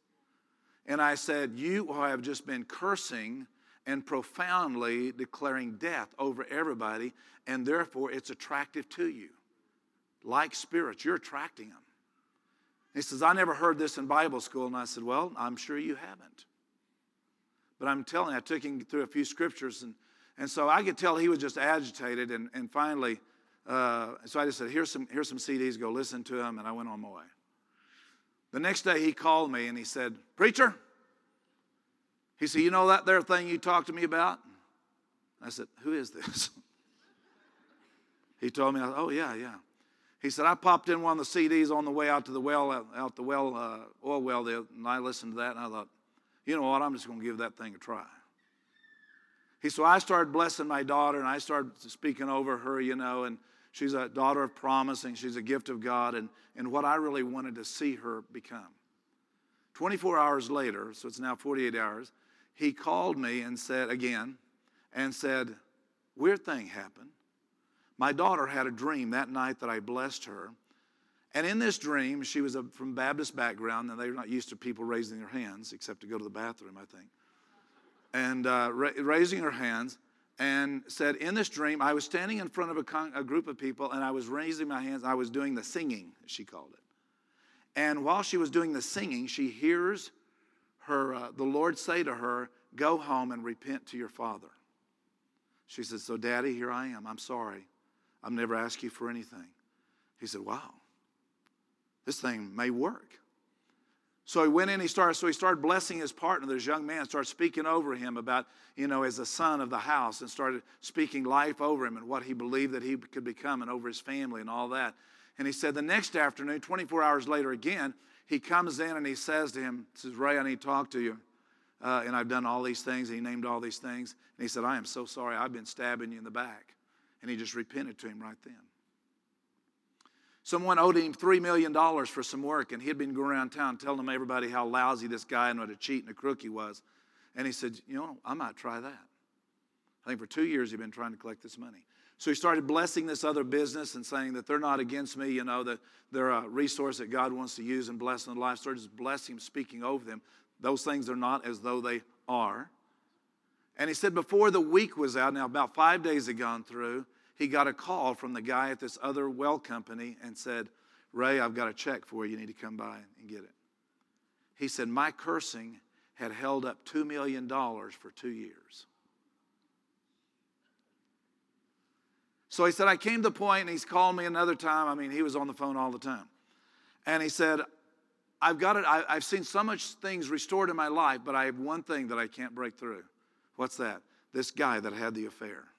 S1: And I said, You have just been cursing and profoundly declaring death over everybody, and therefore it's attractive to you. Like spirits, you're attracting them. He says, I never heard this in Bible school. And I said, Well, I'm sure you haven't. But I'm telling you, I took him through a few scriptures, and, and so I could tell he was just agitated. And, and finally, uh, so I just said, here's some, here's some CDs, go listen to them. And I went on my way. The next day, he called me and he said, Preacher, he said, You know that there thing you talked to me about? I said, Who is this? he told me, Oh, yeah, yeah. He said, I popped in one of the CDs on the way out to the well, out the well, uh, oil well, there, and I listened to that, and I thought, you know what, I'm just going to give that thing a try. He so I started blessing my daughter, and I started speaking over her, you know, and she's a daughter of promise, and she's a gift of God, and, and what I really wanted to see her become. 24 hours later, so it's now 48 hours, he called me and said, again, and said, Weird thing happened. My daughter had a dream that night that I blessed her. And in this dream, she was a, from Baptist background, and they're not used to people raising their hands except to go to the bathroom, I think. And uh, ra- raising her hands, and said, In this dream, I was standing in front of a, con- a group of people, and I was raising my hands. I was doing the singing, she called it. And while she was doing the singing, she hears her, uh, the Lord say to her, Go home and repent to your father. She said, So, Daddy, here I am. I'm sorry. I've never asked you for anything. He said, Wow, this thing may work. So he went in, he started, so he started blessing his partner, this young man, started speaking over him about, you know, as a son of the house, and started speaking life over him and what he believed that he could become and over his family and all that. And he said the next afternoon, 24 hours later again, he comes in and he says to him, says, Ray, I need to talk to you. Uh, and I've done all these things. And he named all these things. And he said, I am so sorry. I've been stabbing you in the back. And he just repented to him right then. Someone owed him $3 million for some work, and he had been going around town telling everybody how lousy this guy and what a cheat and a crook he was. And he said, You know, I might try that. I think for two years he'd been trying to collect this money. So he started blessing this other business and saying that they're not against me, you know, that they're a resource that God wants to use and bless in their life. Started just blessing, speaking over them. Those things are not as though they are. And he said before the week was out, now about five days had gone through, he got a call from the guy at this other well company and said, Ray, I've got a check for you. You need to come by and get it. He said, My cursing had held up $2 million for two years. So he said, I came to the point, and he's called me another time. I mean, he was on the phone all the time. And he said, I've got it. I, have seen so much things restored in my life, but I have one thing that I can't break through. What's that? This guy that had the affair.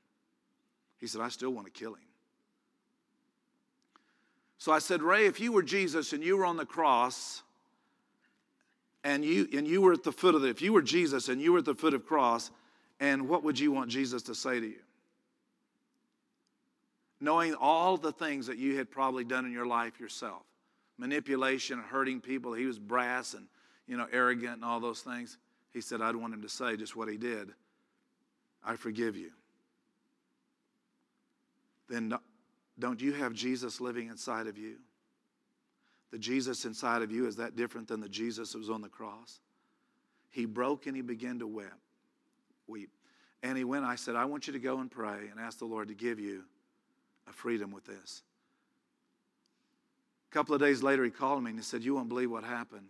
S1: He said, I still want to kill him. So I said, Ray, if you were Jesus and you were on the cross, and you and you were at the foot of the, if you were Jesus and you were at the foot of cross, and what would you want Jesus to say to you? knowing all the things that you had probably done in your life yourself manipulation, and hurting people. He was brass and you know, arrogant and all those things. He said, I'd want him to say just what he did I forgive you. Then don't you have Jesus living inside of you? The Jesus inside of you, is that different than the Jesus that was on the cross? He broke and he began to weep. weep. And he went, I said, I want you to go and pray and ask the Lord to give you a freedom with this. A couple of days later, he called me and he said, You won't believe what happened.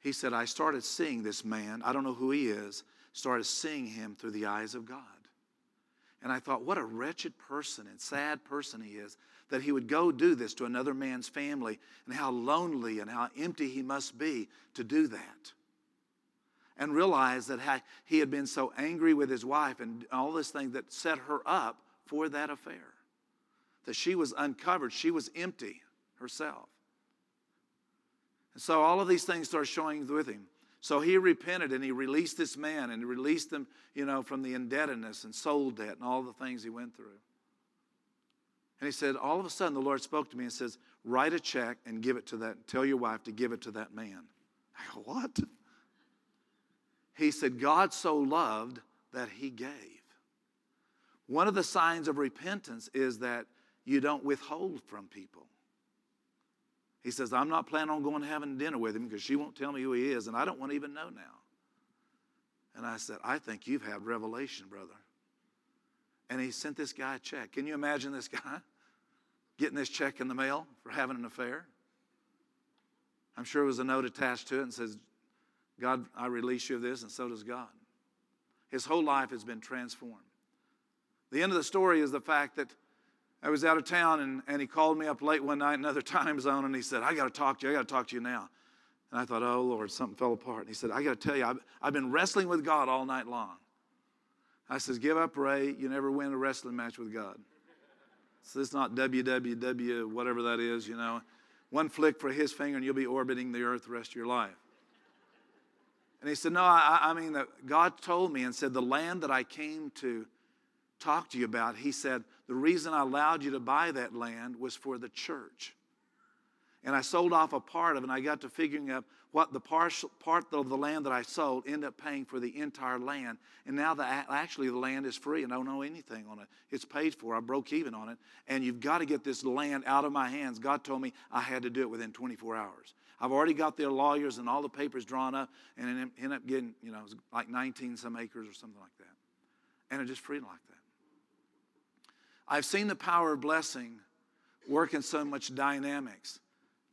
S1: He said, I started seeing this man, I don't know who he is, started seeing him through the eyes of God. And I thought, what a wretched person and sad person he is that he would go do this to another man's family, and how lonely and how empty he must be to do that. And realize that he had been so angry with his wife and all this thing that set her up for that affair. That she was uncovered, she was empty herself. And so all of these things started showing with him. So he repented and he released this man and he released him, you know, from the indebtedness and soul debt and all the things he went through. And he said, all of a sudden the Lord spoke to me and says, write a check and give it to that, tell your wife to give it to that man. I go, what? He said, God so loved that he gave. One of the signs of repentance is that you don't withhold from people. He says, I'm not planning on going having dinner with him because she won't tell me who he is, and I don't want to even know now. And I said, I think you've had revelation, brother. And he sent this guy a check. Can you imagine this guy getting this check in the mail for having an affair? I'm sure there was a note attached to it and says, God, I release you of this, and so does God. His whole life has been transformed. The end of the story is the fact that I was out of town and, and he called me up late one night, another time zone, and he said, I got to talk to you. I got to talk to you now. And I thought, oh, Lord, something fell apart. And he said, I got to tell you, I've, I've been wrestling with God all night long. I says, give up, Ray. You never win a wrestling match with God. So it's not WWW, whatever that is, you know. One flick for his finger and you'll be orbiting the earth the rest of your life. And he said, No, I, I mean, that God told me and said, The land that I came to talk to you about, he said, the reason I allowed you to buy that land was for the church. And I sold off a part of it, and I got to figuring out what the partial, part of the land that I sold ended up paying for the entire land. And now the, actually the land is free, and I don't know anything on it. It's paid for. I broke even on it. And you've got to get this land out of my hands. God told me I had to do it within 24 hours. I've already got their lawyers and all the papers drawn up, and ended up getting, you know, like 19 some acres or something like that. And it just freed like that. I've seen the power of blessing work in so much dynamics.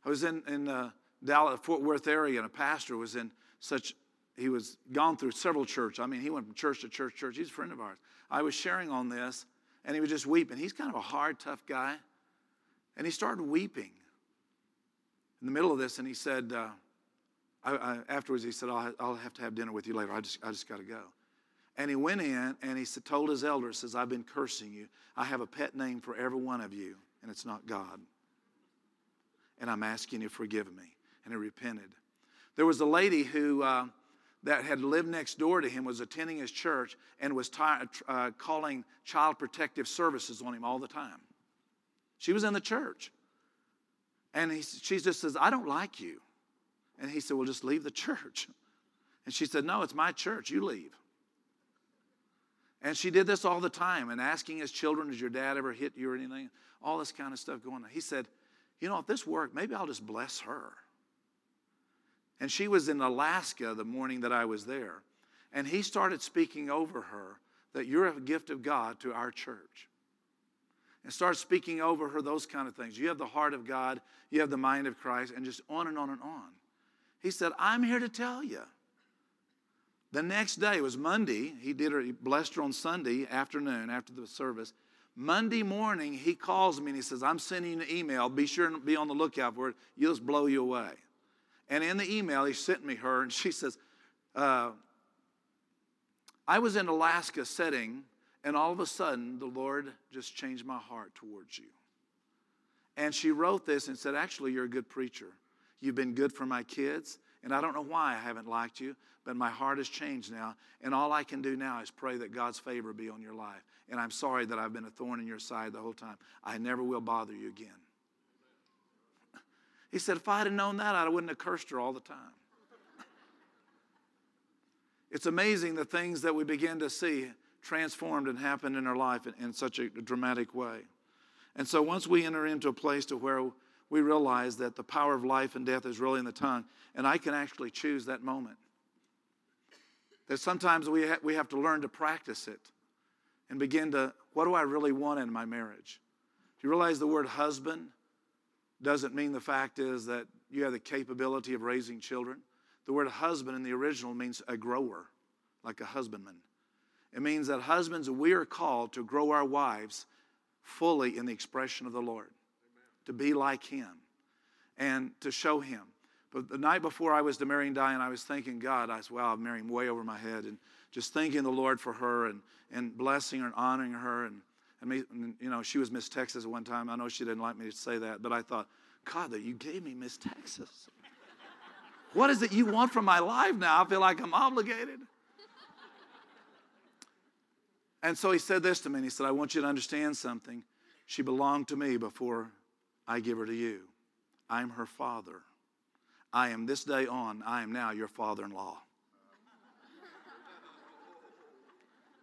S1: I was in, in uh, Dallas, Fort Worth area, and a pastor was in such, he was gone through several churches. I mean, he went from church to church, church. He's a friend of ours. I was sharing on this, and he was just weeping. He's kind of a hard, tough guy. And he started weeping in the middle of this, and he said, uh, I, I, afterwards, he said, I'll, I'll have to have dinner with you later. I just, I just got to go. And he went in and he told his elders, says, I've been cursing you. I have a pet name for every one of you, and it's not God. And I'm asking you to forgive me. And he repented. There was a lady who uh, that had lived next door to him, was attending his church, and was t- uh, calling child protective services on him all the time. She was in the church. And he, she just says, I don't like you. And he said, Well, just leave the church. And she said, No, it's my church. You leave. And she did this all the time and asking his children, Does your dad ever hit you or anything? All this kind of stuff going on. He said, You know, if this worked, maybe I'll just bless her. And she was in Alaska the morning that I was there. And he started speaking over her that you're a gift of God to our church. And start speaking over her those kind of things. You have the heart of God, you have the mind of Christ, and just on and on and on. He said, I'm here to tell you the next day, was Monday. He did her, he blessed her on Sunday afternoon after the service. Monday morning, he calls me and he says, I'm sending you an email. Be sure and be on the lookout for it. You'll just blow you away. And in the email, he sent me her, and she says, uh, I was in Alaska setting, and all of a sudden, the Lord just changed my heart towards you. And she wrote this and said, Actually, you're a good preacher. You've been good for my kids. And I don't know why I haven't liked you, but my heart has changed now. And all I can do now is pray that God's favor be on your life. And I'm sorry that I've been a thorn in your side the whole time. I never will bother you again. He said, if I'd have known that, I wouldn't have cursed her all the time. it's amazing the things that we begin to see transformed and happen in our life in, in such a dramatic way. And so once we enter into a place to where we realize that the power of life and death is really in the tongue, and I can actually choose that moment. That sometimes we, ha- we have to learn to practice it and begin to, what do I really want in my marriage? Do you realize the word husband doesn't mean the fact is that you have the capability of raising children? The word husband in the original means a grower, like a husbandman. It means that husbands, we are called to grow our wives fully in the expression of the Lord. To be like Him and to show Him. But the night before I was to marry and Diane, I was thanking God, I said, wow, I'm marrying way over my head. And just thanking the Lord for her and, and blessing her and honoring her. And, and, me, and, you know, she was Miss Texas at one time. I know she didn't like me to say that, but I thought, God, that you gave me Miss Texas. what is it you want from my life now? I feel like I'm obligated. And so he said this to me, and he said, I want you to understand something. She belonged to me before I give her to you. I'm her father. I am this day on, I am now your father in law.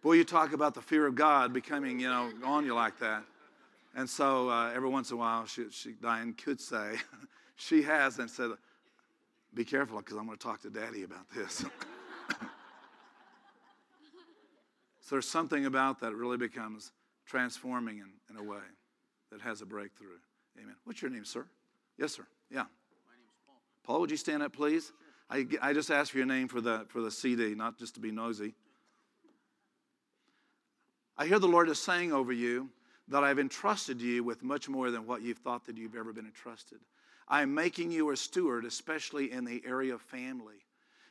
S1: Boy, you talk about the fear of God becoming, you know, on you like that. And so uh, every once in a while, she, she, Diane could say, she has, and said, Be careful because I'm going to talk to daddy about this. So there's something about that really becomes transforming in, in a way that has a breakthrough. Amen. What's your name, sir? Yes, sir. Yeah.
S2: My name's Paul.
S1: Paul, would you stand up, please? I, I just asked for your name for the, for the CD, not just to be nosy. I hear the Lord is saying over you that I've entrusted you with much more than what you've thought that you've ever been entrusted. I am making you a steward, especially in the area of family.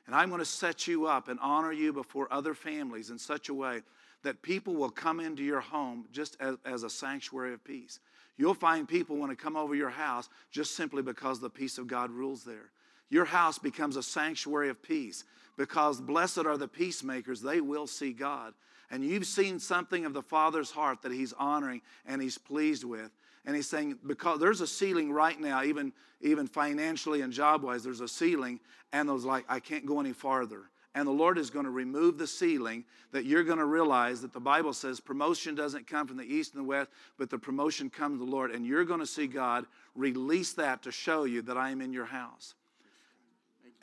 S1: And I'm going to set you up and honor you before other families in such a way that people will come into your home just as, as a sanctuary of peace. You'll find people want to come over your house just simply because the peace of God rules there. Your house becomes a sanctuary of peace because blessed are the peacemakers, they will see God. And you've seen something of the Father's heart that He's honoring and He's pleased with. And he's saying, because there's a ceiling right now, even, even financially and job wise, there's a ceiling. And those like, I can't go any farther. And the Lord is going to remove the ceiling that you're going to realize that the Bible says promotion doesn't come from the east and the west, but the promotion comes from the Lord. And you're going to see God release that to show you that I am in your house.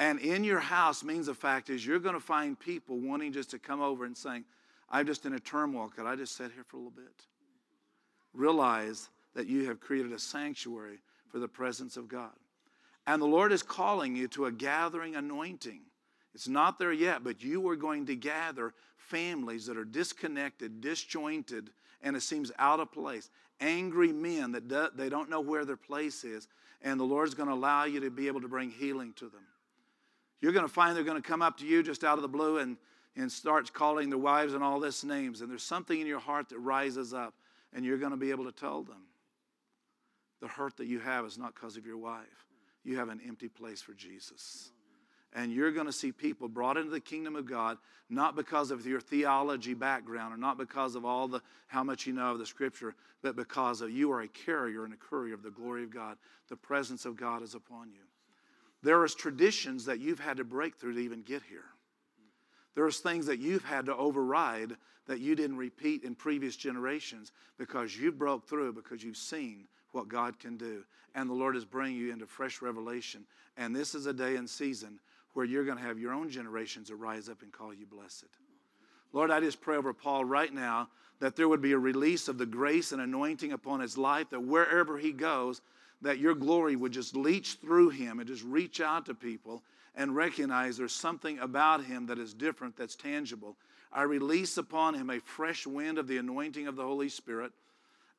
S1: And in your house means the fact is you're going to find people wanting just to come over and saying, I'm just in a turmoil. Could I just sit here for a little bit? Realize that you have created a sanctuary for the presence of God. And the Lord is calling you to a gathering anointing. It's not there yet, but you are going to gather families that are disconnected, disjointed, and it seems out of place. Angry men that do, they don't know where their place is, and the Lord's going to allow you to be able to bring healing to them. You're going to find they're going to come up to you just out of the blue and, and start calling their wives and all this names, and there's something in your heart that rises up, and you're going to be able to tell them the hurt that you have is not because of your wife. You have an empty place for Jesus. And you're going to see people brought into the kingdom of God not because of your theology background or not because of all the how much you know of the scripture, but because of you are a carrier and a courier of the glory of God. The presence of God is upon you. There is traditions that you've had to break through to even get here. There's things that you've had to override that you didn't repeat in previous generations because you broke through because you've seen what God can do. And the Lord is bringing you into fresh revelation. And this is a day and season where you're going to have your own generations that rise up and call you blessed. Lord, I just pray over Paul right now that there would be a release of the grace and anointing upon his life, that wherever he goes, that your glory would just leach through him and just reach out to people and recognize there's something about him that is different, that's tangible. I release upon him a fresh wind of the anointing of the Holy Spirit,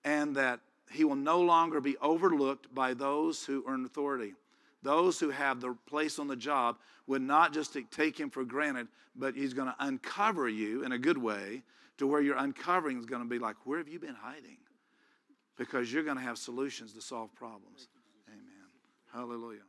S1: and that he will no longer be overlooked by those who earn authority. Those who have the place on the job would not just take him for granted, but he's going to uncover you in a good way to where your uncovering is going to be like, Where have you been hiding? Because you're going to have solutions to solve problems. Amen. Hallelujah.